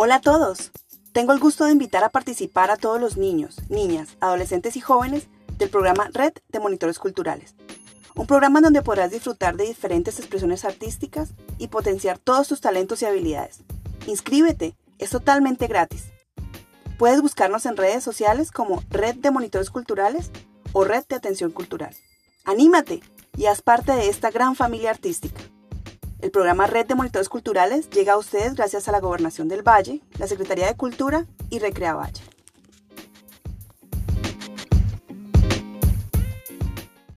Hola a todos. Tengo el gusto de invitar a participar a todos los niños, niñas, adolescentes y jóvenes del programa Red de Monitores Culturales. Un programa donde podrás disfrutar de diferentes expresiones artísticas y potenciar todos tus talentos y habilidades. Inscríbete, es totalmente gratis. Puedes buscarnos en redes sociales como Red de Monitores Culturales o Red de Atención Cultural. Anímate y haz parte de esta gran familia artística. El programa Red de Monitores Culturales llega a ustedes gracias a la Gobernación del Valle, la Secretaría de Cultura y Recrea Valle.